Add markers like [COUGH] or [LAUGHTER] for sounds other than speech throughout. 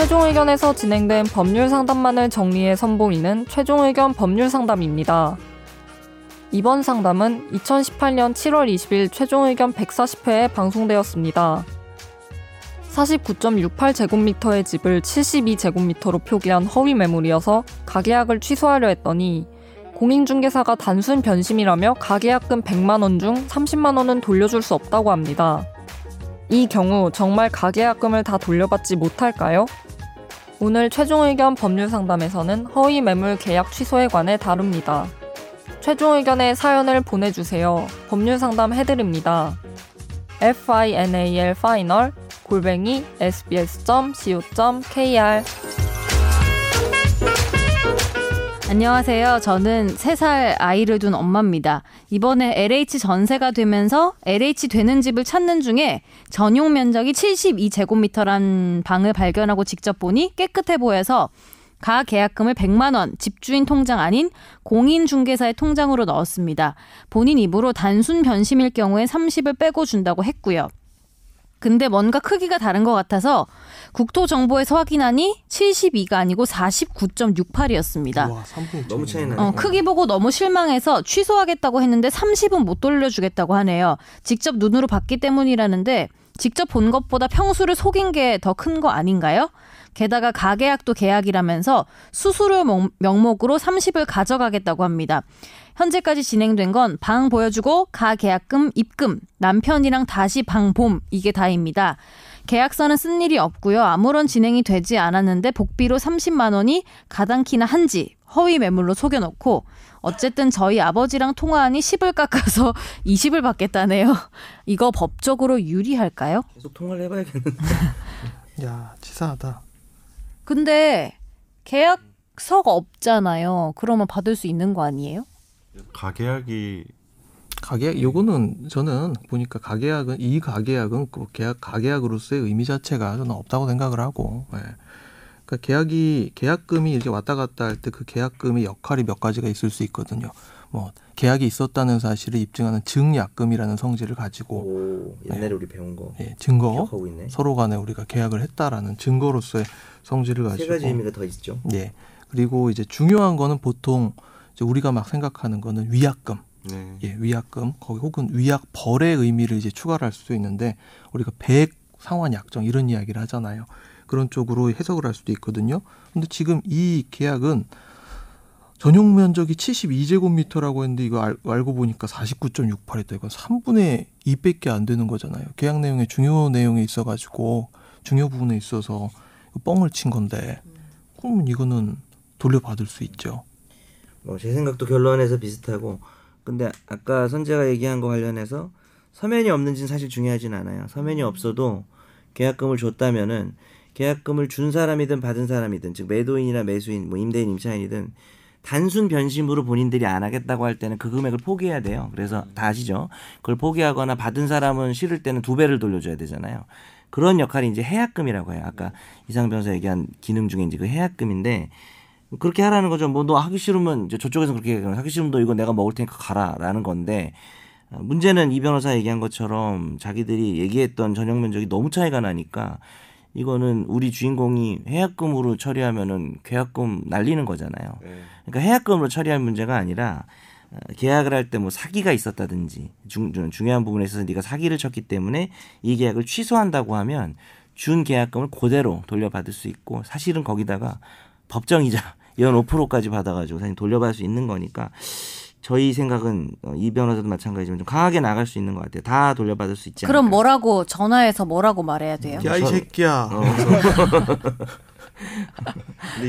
의견에서 진행된 법률 상담만을 정리해 선보이는 최종 의견 법률 상담입니다. 이번 상담은 2018년 7월 20일 최종 의견 140회에 방송되었습니다. 49.68제곱미터의 집을 72제곱미터로 표기한 허위 매물이어서 가계약을 취소하려 했더니 공인중개사가 단순 변심이라며 가계약금 100만원 중 30만원은 돌려줄 수 없다고 합니다. 이 경우 정말 가계약금을 다 돌려받지 못할까요? 오늘 최종 의견 법률 상담에서는 허위 매물 계약 취소에 관해 다룹니다. 최종 의견의 사연을 보내주세요. 법률 상담 해드립니다. final final 골뱅이 sbs.co.kr 안녕하세요. 저는 3살 아이를 둔 엄마입니다. 이번에 LH 전세가 되면서 LH 되는 집을 찾는 중에 전용 면적이 72제곱미터란 방을 발견하고 직접 보니 깨끗해 보여서 가 계약금을 100만 원 집주인 통장 아닌 공인 중개사의 통장으로 넣었습니다. 본인 입으로 단순 변심일 경우에 30을 빼고 준다고 했고요. 근데 뭔가 크기가 다른 것 같아서 국토정보에서 확인하니 72가 아니고 49.68이었습니다. 와, 3분의 너무 차이 나네. 어, 크기 보고 너무 실망해서 취소하겠다고 했는데 30은 못 돌려주겠다고 하네요. 직접 눈으로 봤기 때문이라는데 직접 본 것보다 평수를 속인 게 더 큰 거 아닌가요? 게다가 가계약도 계약이라면서 수수료 명- 명목으로 30을 가져가겠다고 합니다. 현재까지 진행된 건 방 보여주고 가계약금 입금, 남편이랑 다시 방 봄 이게 다입니다. 계약서는 쓴 일이 없고요. 아무런 진행이 되지 않았는데 복비로 30만 원이 가당키나 한지 허위 매물로 속여놓고 어쨌든 저희 아버지랑 통화하니 10을 깎아서 [LAUGHS] 20을 받겠다네요. [LAUGHS] 이거 법적으로 유리할까요? 계속 통화를 해봐야겠는데. [LAUGHS] 야, 치사하다. 근데 계약서가 없잖아요. 그러면 받을 수 있는 거 아니에요? 가계약이 가계약 요거는 저는 보니까 가계약은 이 가계약은 그 계약 가계약으로서의 의미 자체가 저는 없다고 생각을 하고 예. 그러니까 계약이 계약금이 이렇게 왔다 갔다 할 때 그 계약금의 역할이 몇 가지가 있을 수 있거든요. 뭐 계약이 있었다는 사실을 입증하는 증약금이라는 성질을 가지고 오, 옛날에 우리 배운 거 예, 증거. 서로 간에 우리가 계약을 했다라는 증거로서의 성질을 세 가지고 가지 의미가 더 있죠. 예. 그리고 이제 중요한 거는 보통 이제 우리가 막 생각하는 거는 위약금. 네. 예, 위약금 거기 혹은 위약 벌의 의미를 이제 추가를 할 수도 있는데 우리가 배액 상환 약정 이런 이야기를 하잖아요. 그런 쪽으로 해석을 할 수도 있거든요. 근데 지금 이 계약은 전용 면적이 72제곱미터라고 했는데 이거 알, 알고 보니까 49.68이다. 이건 3분의 2밖에 안 되는 거잖아요. 계약 내용에 중요 내용에 있어 가지고 중요 부분에 있어서 뻥을 친 건데 그러면 이거는 돌려받을 수 있죠. 뭐 제 생각도 결론에서 비슷하고 근데 아까 선재가 얘기한 거 관련해서 서면이 없는지는 사실 중요하진 않아요. 서면이 없어도 계약금을 줬다면은 계약금을 준 사람이든 받은 사람이든 즉 매도인이나 매수인 뭐 임대인 임차인이든 단순 변심으로 본인들이 안 하겠다고 할 때는 그 금액을 포기해야 돼요. 그래서 다 아시죠? 그걸 포기하거나 받은 사람은 싫을 때는 두 배를 돌려줘야 되잖아요. 그런 역할이 이제 해약금이라고 해요. 아까 이상 변호사 얘기한 기능 중에 이제 그 해약금인데 그렇게 하라는 거죠. 뭐 너 하기 싫으면 이제 저쪽에서 그렇게 하기 싫으면 너 이거 내가 먹을 테니까 가라라는 건데 어, 문제는 이 변호사 얘기한 것처럼 자기들이 얘기했던 전용 면적이 너무 차이가 나니까 이거는 우리 주인공이 해약금으로 처리하면은 계약금 날리는 거잖아요. 그러니까 해약금으로 처리할 문제가 아니라 어, 계약을 할 때 뭐 사기가 있었다든지 중, 중- 중요한 부분에 있어서 네가 사기를 쳤기 때문에 이 계약을 취소한다고 하면 준 계약금을 그대로 돌려받을 수 있고 사실은 거기다가 법정 이자 연 5%까지 받아가지고 사실 돌려받을 수 있는 거니까 저희 생각은 어, 이 변호사도 마찬가지지만 좀 강하게 나갈 수 있는 것 같아요. 다 돌려받을 수 있지 그럼 않을까. 뭐라고 전화해서 뭐라고 말해야 돼요? 야이 저- 새끼야. 어,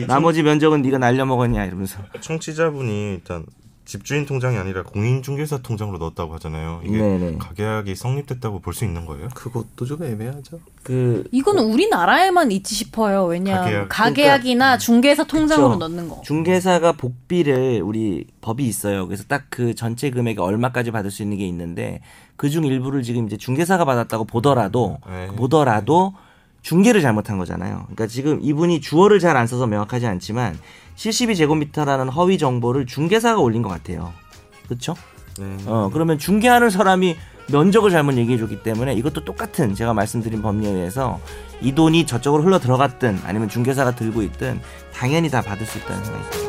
나머지 면적은 네가 날려먹었냐 이러면서 청취자분이 일단 집주인 통장이 아니라 공인중개사 통장으로 넣었다고 하잖아요. 이게 네네. 가계약이 성립됐다고 볼 수 있는 거예요? 그것도 좀 애매하죠. 그 이거는 우리나라에만 있지 싶어요. 왜냐 가계약. 가계약이나 중개사 통장으로 그쵸. 넣는 거. 중개사가 복비를 우리 법이 있어요. 그래서 딱 그 전체 금액이 얼마까지 받을 수 있는 게 있는데 그 중 일부를 지금 이제 중개사가 받았다고 보더라도 네. 보더라도 중개를 잘못한 거잖아요. 그러니까 지금 이분이 주어를 잘 안 써서 명확하지 않지만 72제곱미터라는 허위 정보를 중개사가 올린 것 같아요. 그렇죠? 네. 어 그러면 중개하는 사람이 면적을 잘못 얘기해줬기 때문에 이것도 똑같은 제가 말씀드린 법리에 의해서 이 돈이 저쪽으로 흘러 들어갔든 아니면 중개사가 들고 있든 당연히 다 받을 수 있다는 생각이 듭니다.